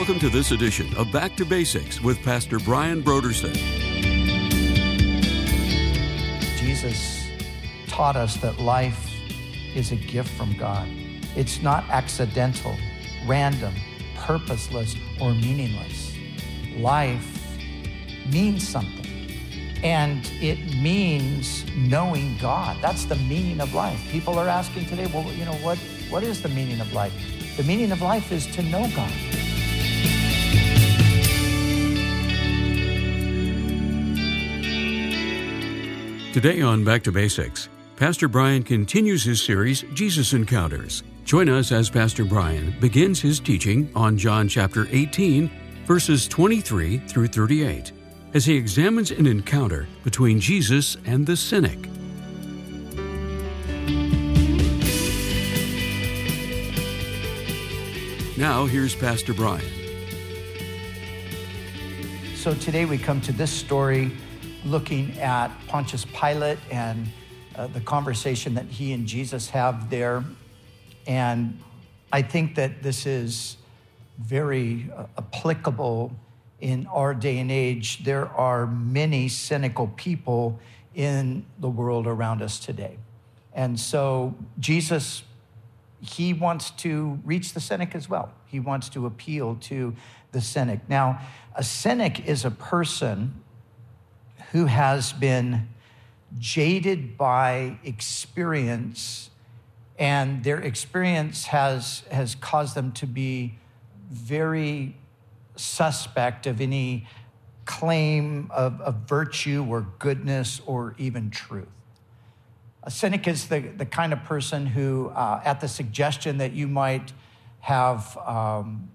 Welcome to this edition of Back to Basics with Pastor Brian Brodersen. Jesus taught us that life is a gift from God. It's not accidental, random, purposeless, or meaningless. Life means something. And it means knowing God. That's the meaning of life. People are asking today, well, you know, what, what is the meaning of life? The meaning of life is to know God. Today on Back to Basics, Pastor Brian continues his series, Jesus Encounters. Join us as Pastor Brian begins his teaching on John chapter 18, verses 23 through 38, as he examines an encounter between Jesus and the cynic. Now, here's Pastor Brian. So today we come to this story looking at Pontius Pilate and uh, the conversation that he and Jesus have there. And I think that this is very uh, applicable in our day and age. There are many cynical people in the world around us today. And so Jesus, he wants to reach the cynic as well. He wants to appeal to the cynic. Now, a cynic is a person who has been jaded by experience, and their experience has, has caused them to be very suspect of any claim of, of virtue or goodness or even truth. A cynic is the, the kind of person who, uh, at the suggestion that you might have, um,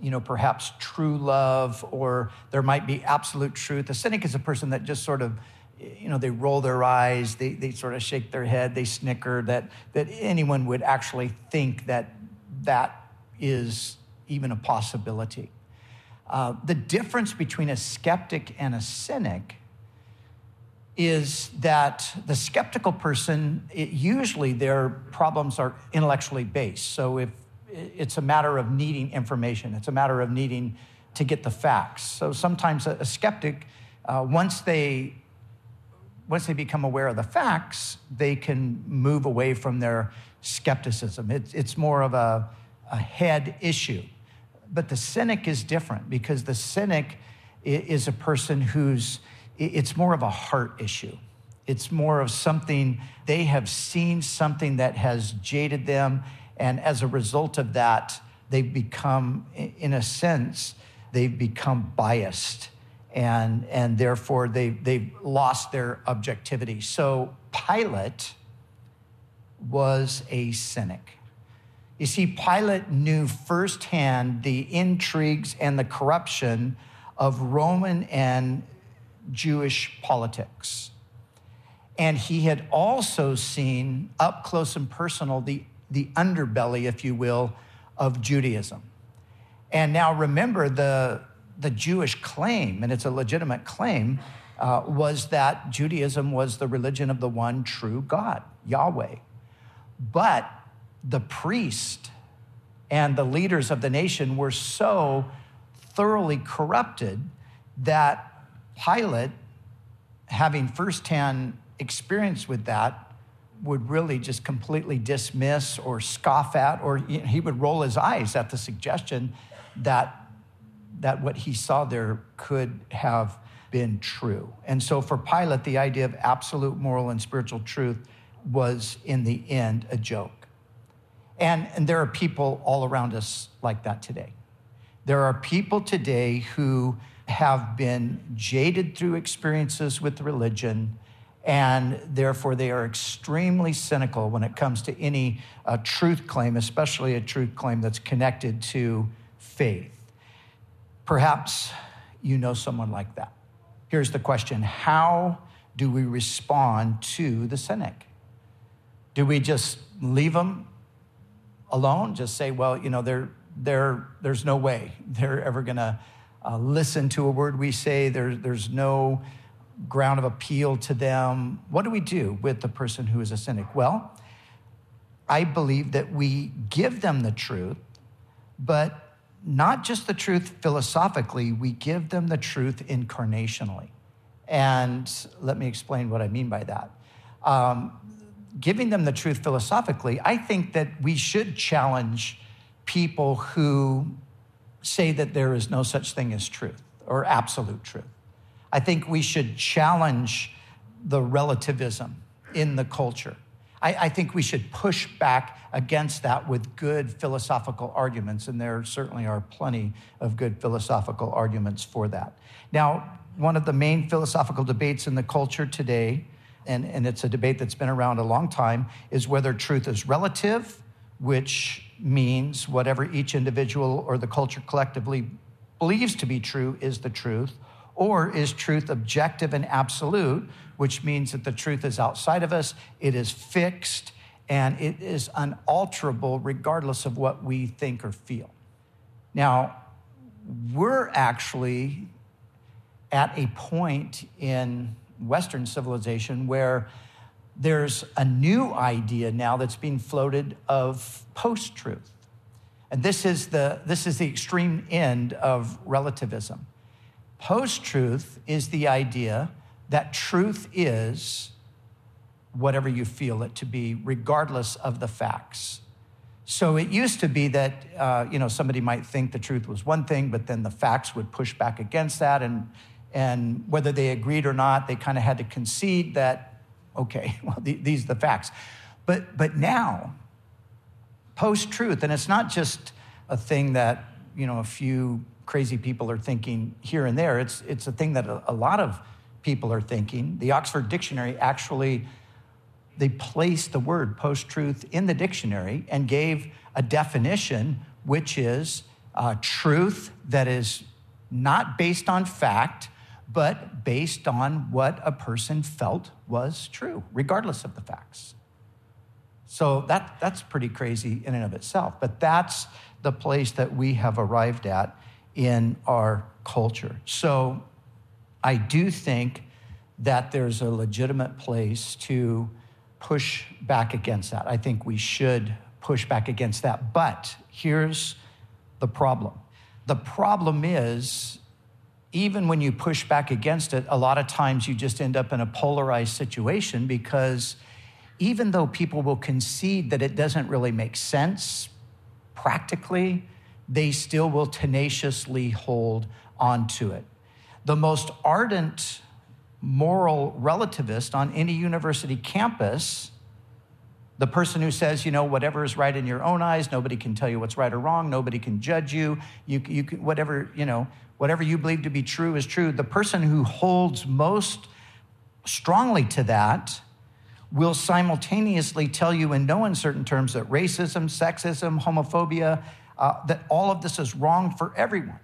you know, perhaps true love or there might be absolute truth, a cynic is a person that just sort of you know, they roll their eyes, they, they sort of shake their head, they snicker, that, that anyone would actually think that that is even a possibility. Uh, the difference between a skeptic and a cynic is that the skeptical person, it, usually their problems are intellectually based. So if it's a matter of needing information, it's a matter of needing to get the facts. So sometimes a, a skeptic, uh, once they once they become aware of the facts, they can move away from their skepticism. It's, it's more of a, a head issue. But the cynic is different because the cynic is a person who's, it's more of a heart issue. It's more of something, they have seen something that has jaded them. And as a result of that, they've become, in a sense, they've become biased and, and therefore they, they've lost their objectivity. So Pilate was a cynic. You see, Pilate knew firsthand the intrigues and the corruption of Roman and Jewish politics. And he had also seen up close and personal the, the underbelly, if you will, of Judaism. And now remember, the, the Jewish claim, and it's a legitimate claim, uh, was that Judaism was the religion of the one true God, Yahweh. But the priest and the leaders of the nation were so thoroughly corrupted that Pilate, having firsthand experience with that, would really just completely dismiss or scoff at, or he would roll his eyes at the suggestion that that what he saw there could have been true. And so for Pilate, the idea of absolute moral and spiritual truth was in the end a joke. And, and there are people all around us like that today. There are people today who have been jaded through experiences with religion, and therefore they are extremely cynical when it comes to any uh, truth claim, especially a truth claim that's connected to faith. Perhaps you know someone like that. Here's the question How do we respond to the cynic? Do we just leave them alone? Just say, well, you know, they're, they're, there's no way they're ever going to uh, listen to a word we say. There, there's no ground of appeal to them. What do we do with the person who is a cynic? Well, I believe that we give them the truth, but not just the truth philosophically, we give them the truth incarnationally. And let me explain what I mean by that. Um, giving them the truth philosophically, I think that we should challenge people who say that there is no such thing as truth or absolute truth. I think we should challenge the relativism in the culture. I, I, think we should push back against that with good philosophical arguments, and there certainly are plenty of good philosophical arguments for that. Now, one of the main philosophical debates in the culture today, and, and it's a debate that's been around a long time, is whether truth is relative, which means whatever each individual or the culture collectively believes to be true is the truth, or is truth objective and absolute, which means that the truth is outside of us, it is fixed, and it is unalterable regardless of what we think or feel. Now, we're actually at a point in Western civilization where there's a new idea now that's being floated of post truth. And this is, the, this is the extreme end of relativism. Post truth is the idea that truth is whatever you feel it to be, regardless of the facts. So it used to be that uh, you know somebody might think the truth was one thing, but then the facts would push back against that, and and whether they agreed or not, they kind of had to concede that okay, well these are the facts. But but now, post truth, and it's not just a thing that you know a few crazy people are thinking here and there. It's it's a thing that a, a lot of people are thinking. The Oxford Dictionary actually they placed the word post truth in the dictionary and gave a definition, which is uh, truth that is not based on fact, but based on what a person felt was true, regardless of the facts. So that, that's pretty crazy in and of itself. But that's the place that we have arrived at in our culture. So I do think that there's a legitimate place to push back against that. I think we should push back against that. But here's the problem the problem is, even when you push back against it, a lot of times you just end up in a polarized situation because even though people will concede that it doesn't really make sense practically, they still will tenaciously hold onto it. The most ardent moral relativist on any university campus, the person who says, you know, whatever is right in your own eyes, nobody can tell you what's right or wrong, nobody can judge you, you, you can, whatever, you know, whatever you believe to be true is true. The person who holds most strongly to that will simultaneously tell you in no uncertain terms that racism, sexism, homophobia, uh, that all of this is wrong for everyone.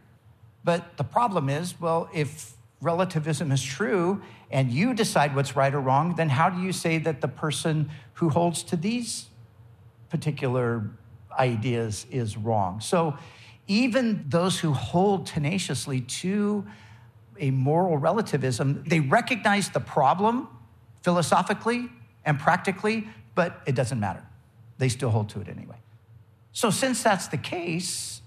But the problem is, well, if relativism is true and you decide what's right or wrong, then how do you say that the person who holds to these particular ideas is wrong? So even those who hold tenaciously to a moral relativism, they recognize the problem philosophically and practically, but it doesn't matter. They still hold to it anyway. So, since that's the case,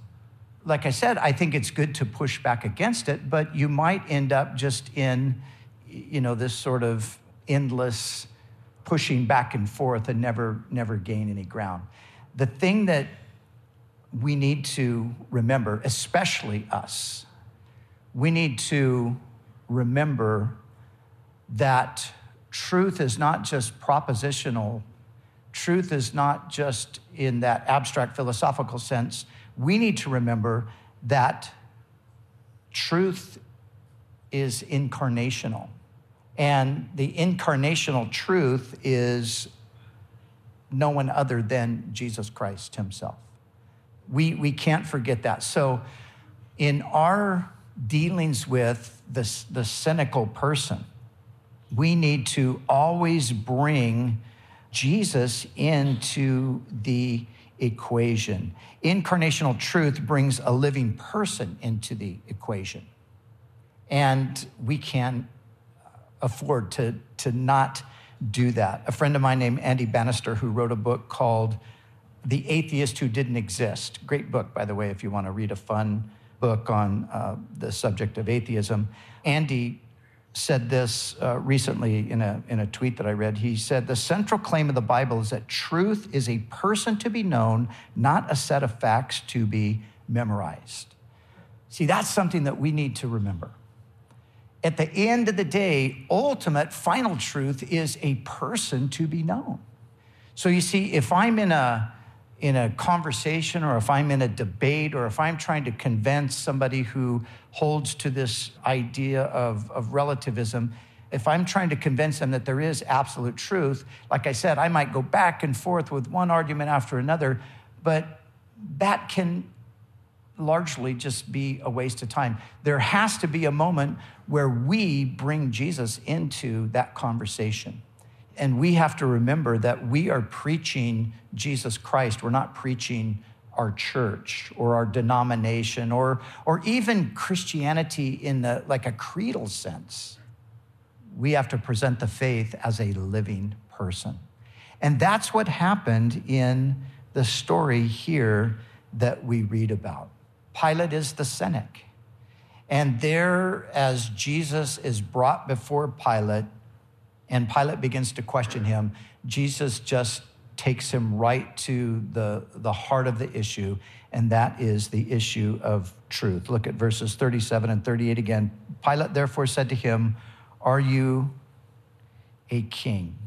like I said, I think it's good to push back against it, but you might end up just in, you know, this sort of endless pushing back and forth and never, never gain any ground. The thing that we need to remember, especially us, we need to remember that truth is not just propositional, truth is not just in that abstract philosophical sense we need to remember that truth is incarnational. And the incarnational truth is no one other than Jesus Christ himself. We, we can't forget that. So, in our dealings with the, the cynical person, we need to always bring Jesus into the equation. Incarnational truth brings a living person into the equation. And we can't afford to, to not do that. A friend of mine named Andy Bannister, who wrote a book called The Atheist Who Didn't Exist. Great book, by the way, if you want to read a fun book on uh, the subject of atheism. Andy said this uh, recently in a, in a tweet that I read. He said, The central claim of the Bible is that truth is a person to be known, not a set of facts to be memorized. See, that's something that we need to remember. At the end of the day, ultimate final truth is a person to be known. So you see, if I'm in a in a conversation or if I'm in a debate or if I'm trying to convince somebody who holds to this idea of, of relativism, if I'm trying to convince them that there is absolute truth, like I said, I might go back and forth with one argument after another, but that can largely just be a waste of time. There has to be a moment where we bring Jesus into that conversation. And we have to remember that we are preaching Jesus Christ. We're not preaching our church or our denomination or, or even Christianity in the, like a creedal sense. We have to present the faith as a living person. And that's what happened in the story here that we read about. Pilate is the cynic. And there, as Jesus is brought before Pilate, and Pilate begins to question him, Jesus just takes him right to the, the heart of the issue, and that is the issue of truth. Look at verses 37 and 38 again. Pilate therefore said to him, Are you a king?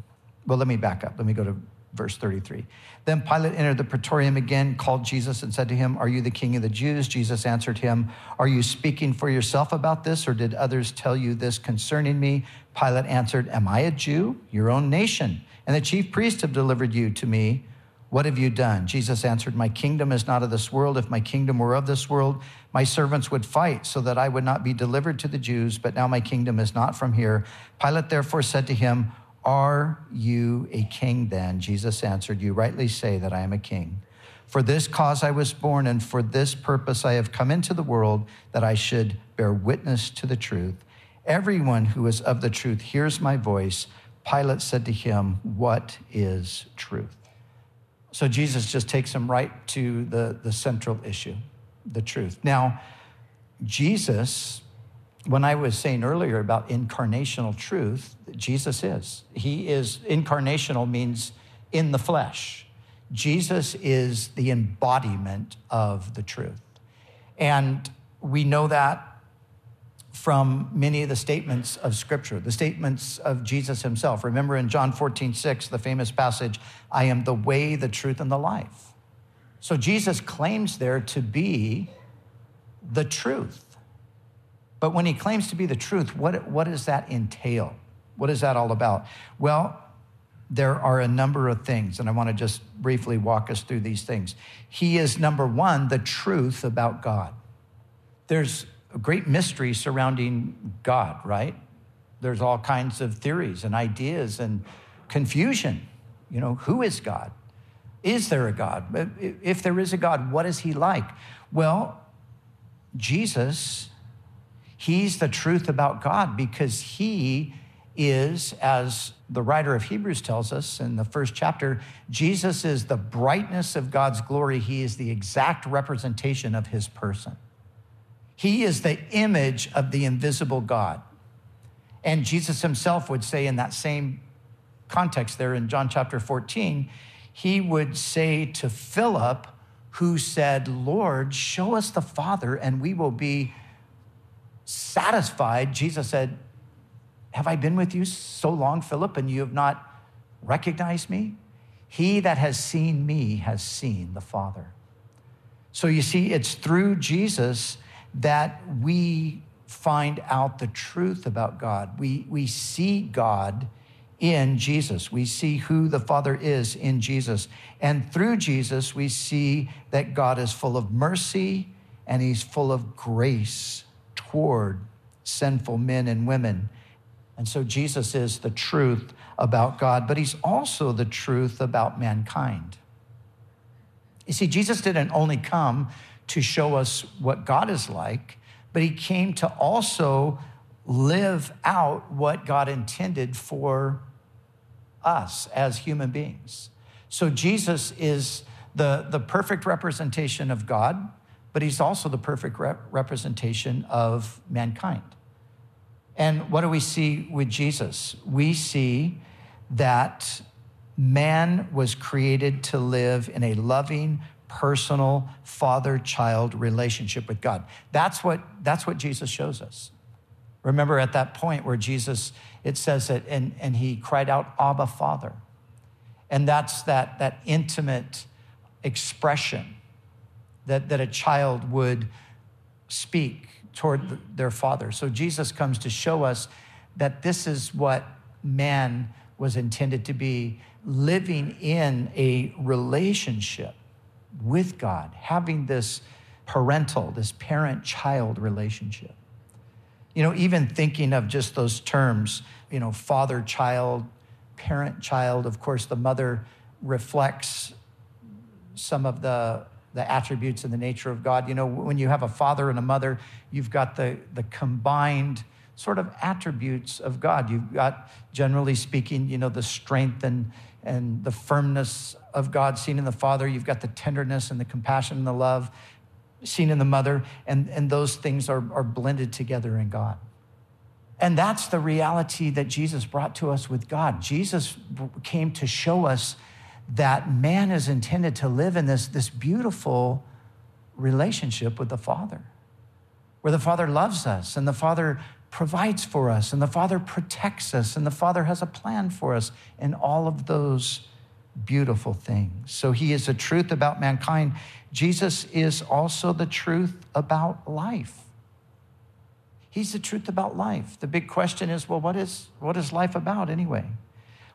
Well, let me back up. Let me go to verse 33. Then Pilate entered the praetorium again, called Jesus, and said to him, Are you the king of the Jews? Jesus answered him, Are you speaking for yourself about this, or did others tell you this concerning me? Pilate answered, Am I a Jew? Your own nation. And the chief priests have delivered you to me. What have you done? Jesus answered, My kingdom is not of this world. If my kingdom were of this world, my servants would fight so that I would not be delivered to the Jews, but now my kingdom is not from here. Pilate therefore said to him, are you a king then? Jesus answered, You rightly say that I am a king. For this cause I was born, and for this purpose I have come into the world, that I should bear witness to the truth. Everyone who is of the truth hears my voice. Pilate said to him, What is truth? So Jesus just takes him right to the, the central issue, the truth. Now, Jesus when I was saying earlier about incarnational truth, Jesus is. He is, incarnational means in the flesh. Jesus is the embodiment of the truth. And we know that from many of the statements of Scripture, the statements of Jesus himself. Remember in John 14, 6, the famous passage, I am the way, the truth, and the life. So Jesus claims there to be the truth. But when he claims to be the truth, what, what does that entail? What is that all about? Well, there are a number of things, and I want to just briefly walk us through these things. He is, number one, the truth about God. There's a great mystery surrounding God, right? There's all kinds of theories and ideas and confusion. You know, who is God? Is there a God? If there is a God, what is he like? Well, Jesus He's the truth about God because he is, as the writer of Hebrews tells us in the first chapter, Jesus is the brightness of God's glory. He is the exact representation of his person. He is the image of the invisible God. And Jesus himself would say in that same context there in John chapter 14, he would say to Philip, who said, Lord, show us the Father, and we will be satisfied, Jesus said, Have I been with you so long, Philip, and you have not recognized me? He that has seen me has seen the Father. So you see, it's through Jesus that we find out the truth about God. We, we see God in Jesus. We see who the Father is in Jesus. And through Jesus, we see that God is full of mercy and he's full of grace toward sinful men and women. And so Jesus is the truth about God, but he's also the truth about mankind. You see, Jesus didn't only come to show us what God is like, but he came to also live out what God intended for us as human beings. So Jesus is the, the perfect representation of God, but he's also the perfect rep- representation of mankind. And what do we see with Jesus? We see that man was created to live in a loving, personal father child relationship with God. That's what, that's what Jesus shows us. Remember at that point where Jesus, it says that, and, and he cried out, Abba, Father. And that's that, that intimate expression that, that a child would speak toward the, their father. So Jesus comes to show us that this is what man was intended to be living in a relationship with God, having this parental, this parent child relationship. You know, even thinking of just those terms, you know, father child, parent child, of course, the mother reflects some of the, the attributes and the nature of God. You know, when you have a father and a mother, you've got the, the combined sort of attributes of God. You've got, generally speaking, you know, the strength and, and the firmness of God seen in the father. You've got the tenderness and the compassion and the love seen in the mother. And, and those things are, are blended together in God. And that's the reality that Jesus brought to us with God. Jesus came to show us that man is intended to live in this, this beautiful relationship with the Father, where the Father loves us and the Father provides for us and the Father protects us and the Father has a plan for us and all of those beautiful things. So he is the truth about mankind. Jesus is also the truth about life. He's the truth about life. The big question is well, what is, what is life about anyway?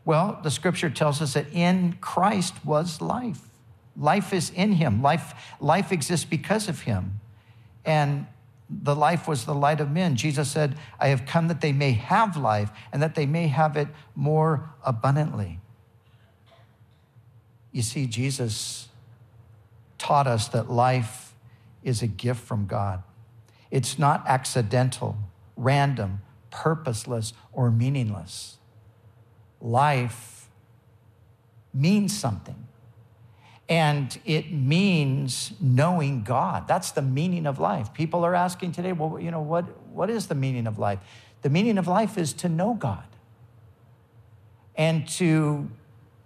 Well, the scripture tells us that in Christ was life. Life is in him. Life, life exists because of him. And the life was the light of men. Jesus said, I have come that they may have life and that they may have it more abundantly. You see, Jesus taught us that life is a gift from God. It's not accidental, random, purposeless, or meaningless life means something. And it means knowing God. That's the meaning of life. People are asking today, well, you know, what, what is the meaning of life? The meaning of life is to know God and to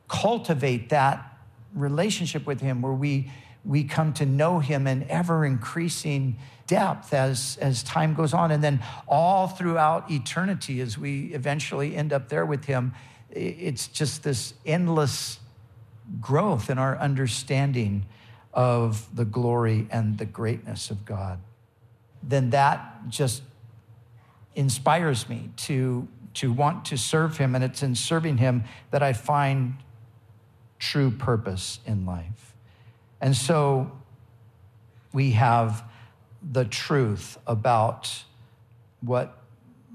cultivate that relationship with Him where we, we come to know Him in ever increasing depth as, as time goes on. And then all throughout eternity, as we eventually end up there with Him, it's just this endless growth in our understanding of the glory and the greatness of God, then that just inspires me to, to want to serve Him. And it's in serving Him that I find true purpose in life. And so we have the truth about what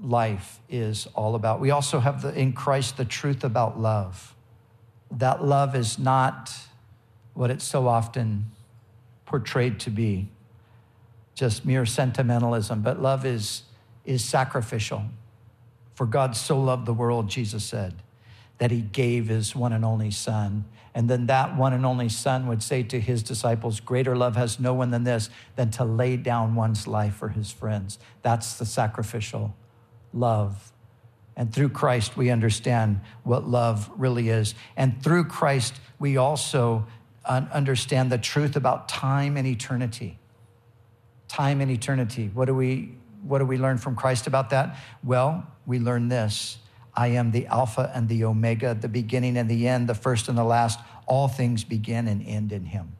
life is all about. We also have the, in Christ the truth about love. That love is not what it's so often portrayed to be, just mere sentimentalism, but love is, is sacrificial. For God so loved the world, Jesus said, that he gave his one and only Son. And then that one and only Son would say to his disciples, Greater love has no one than this, than to lay down one's life for his friends. That's the sacrificial love. And through Christ, we understand what love really is. And through Christ, we also uh, understand the truth about time and eternity. Time and eternity. What do we, what do we learn from Christ about that? Well, we learn this I am the Alpha and the Omega, the beginning and the end, the first and the last. All things begin and end in Him.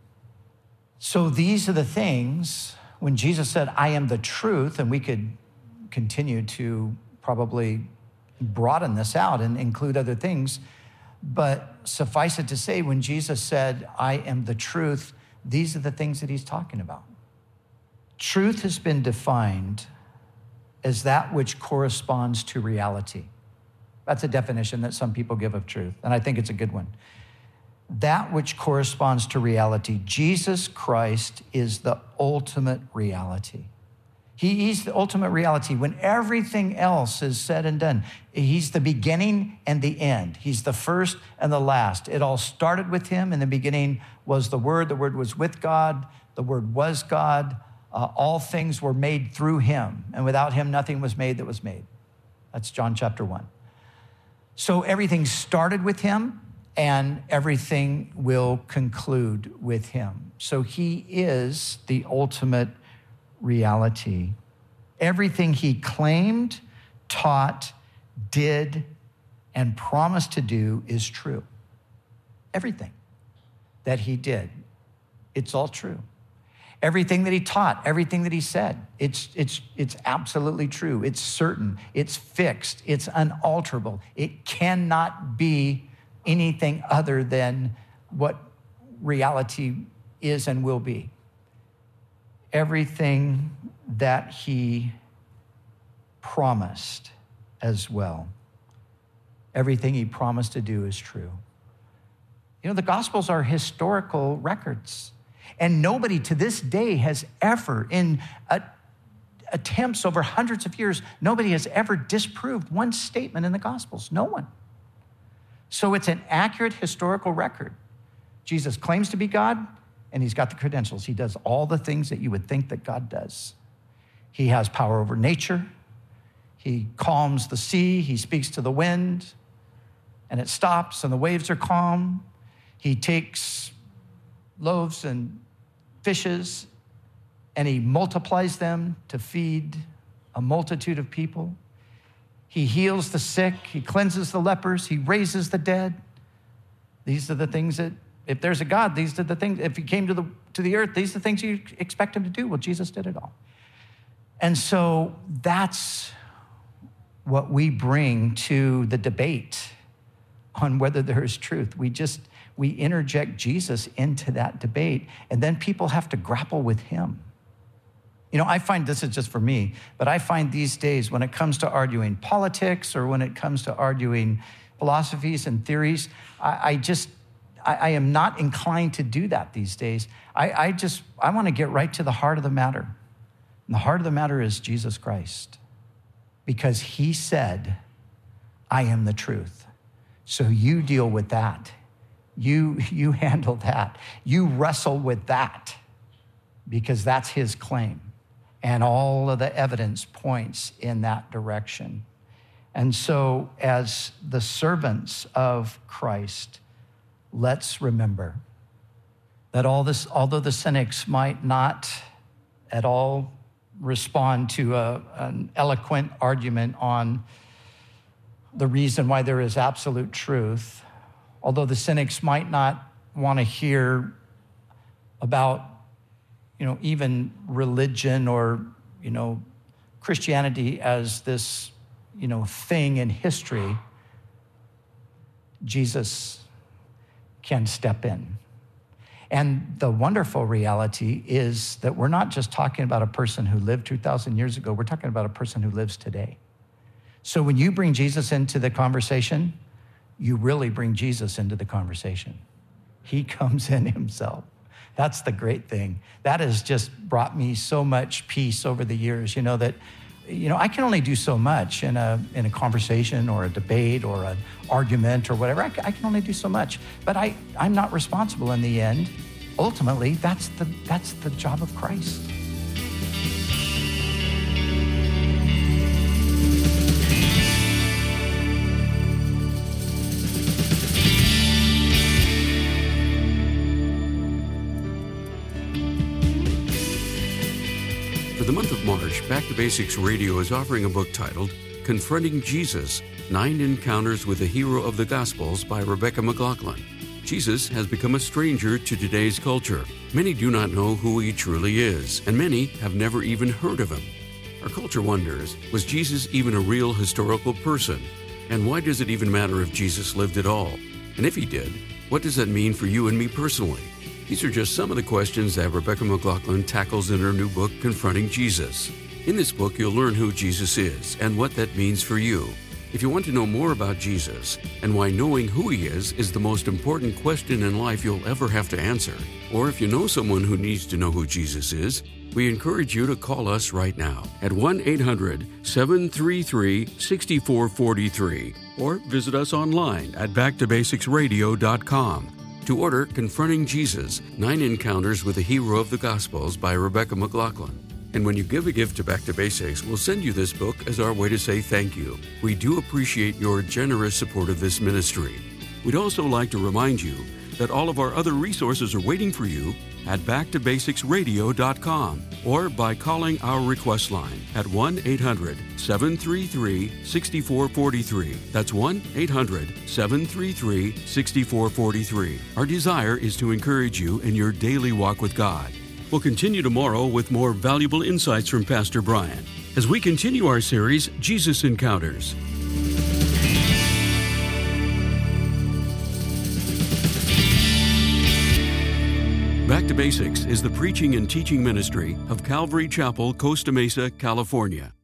So these are the things when Jesus said, I am the truth, and we could continue to probably broaden this out and include other things. But suffice it to say, when Jesus said, I am the truth, these are the things that he's talking about. Truth has been defined as that which corresponds to reality. That's a definition that some people give of truth, and I think it's a good one. That which corresponds to reality. Jesus Christ is the ultimate reality. He, he's the ultimate reality. When everything else is said and done, he's the beginning and the end. He's the first and the last. It all started with him. In the beginning was the Word. The Word was with God. The Word was God. Uh, all things were made through him. And without him, nothing was made that was made. That's John chapter 1. So everything started with him and everything will conclude with him. So he is the ultimate reality. Everything he claimed, taught, did, and promised to do is true. Everything that he did, it's all true. Everything that he taught, everything that he said, it's, it's, it's absolutely true. It's certain, it's fixed, it's unalterable. It cannot be anything other than what reality is and will be everything that he promised as well. Everything he promised to do is true. You know, the Gospels are historical records, and nobody to this day has ever, in a, attempts over hundreds of years, nobody has ever disproved one statement in the Gospels. No one. So it's an accurate historical record. Jesus claims to be God, and he's got the credentials. He does all the things that you would think that God does. He has power over nature. He calms the sea. He speaks to the wind, and it stops, and the waves are calm. He takes loaves and fishes, and he multiplies them to feed a multitude of people. He heals the sick. He cleanses the lepers. He raises the dead. These are the things that if there's a God, these are the things, if he came to the, to the earth, these are the things you expect him to do. Well, Jesus did it all. And so that's what we bring to the debate on whether there is truth. We just, we interject Jesus into that debate, and then people have to grapple with him. You know, I find this is just for me, but I find these days when it comes to arguing politics or when it comes to arguing philosophies and theories, I, I just, I, I am not inclined to do that these days. I, I just, I want to get right to the heart of the matter. And the heart of the matter is Jesus Christ. Because he said, I am the truth. So you deal with that. You, you handle that. You wrestle with that because that's his claim. And all of the evidence points in that direction. And so, as the servants of Christ, let's remember that all this, although the cynics might not at all respond to a, an eloquent argument on the reason why there is absolute truth, although the cynics might not want to hear about, you know, even religion or, you know, Christianity as this, you know, thing in history, Jesus can step in. And the wonderful reality is that we're not just talking about a person who lived 2,000 years ago, we're talking about a person who lives today. So when you bring Jesus into the conversation, you really bring Jesus into the conversation. He comes in himself. That's the great thing. That has just brought me so much peace over the years, you know, that you know, I can only do so much in a, in a conversation or a debate or an argument or whatever. I, I can only do so much. But I, I'm not responsible in the end. Ultimately, that's the, that's the job of Christ. Basics Radio is offering a book titled Confronting Jesus Nine Encounters with the Hero of the Gospels by Rebecca McLaughlin. Jesus has become a stranger to today's culture. Many do not know who he truly is, and many have never even heard of him. Our culture wonders was Jesus even a real historical person? And why does it even matter if Jesus lived at all? And if he did, what does that mean for you and me personally? These are just some of the questions that Rebecca McLaughlin tackles in her new book, Confronting Jesus. In this book, you'll learn who Jesus is and what that means for you. If you want to know more about Jesus and why knowing who he is is the most important question in life you'll ever have to answer, or if you know someone who needs to know who Jesus is, we encourage you to call us right now at 1 800 733 6443 or visit us online at backtobasicsradio.com to order Confronting Jesus Nine Encounters with the Hero of the Gospels by Rebecca McLaughlin. And when you give a gift to Back to Basics, we'll send you this book as our way to say thank you. We do appreciate your generous support of this ministry. We'd also like to remind you that all of our other resources are waiting for you at backtobasicsradio.com or by calling our request line at 1 800 733 6443. That's 1 800 733 6443. Our desire is to encourage you in your daily walk with God. We'll continue tomorrow with more valuable insights from Pastor Brian as we continue our series, Jesus Encounters. Back to Basics is the preaching and teaching ministry of Calvary Chapel, Costa Mesa, California.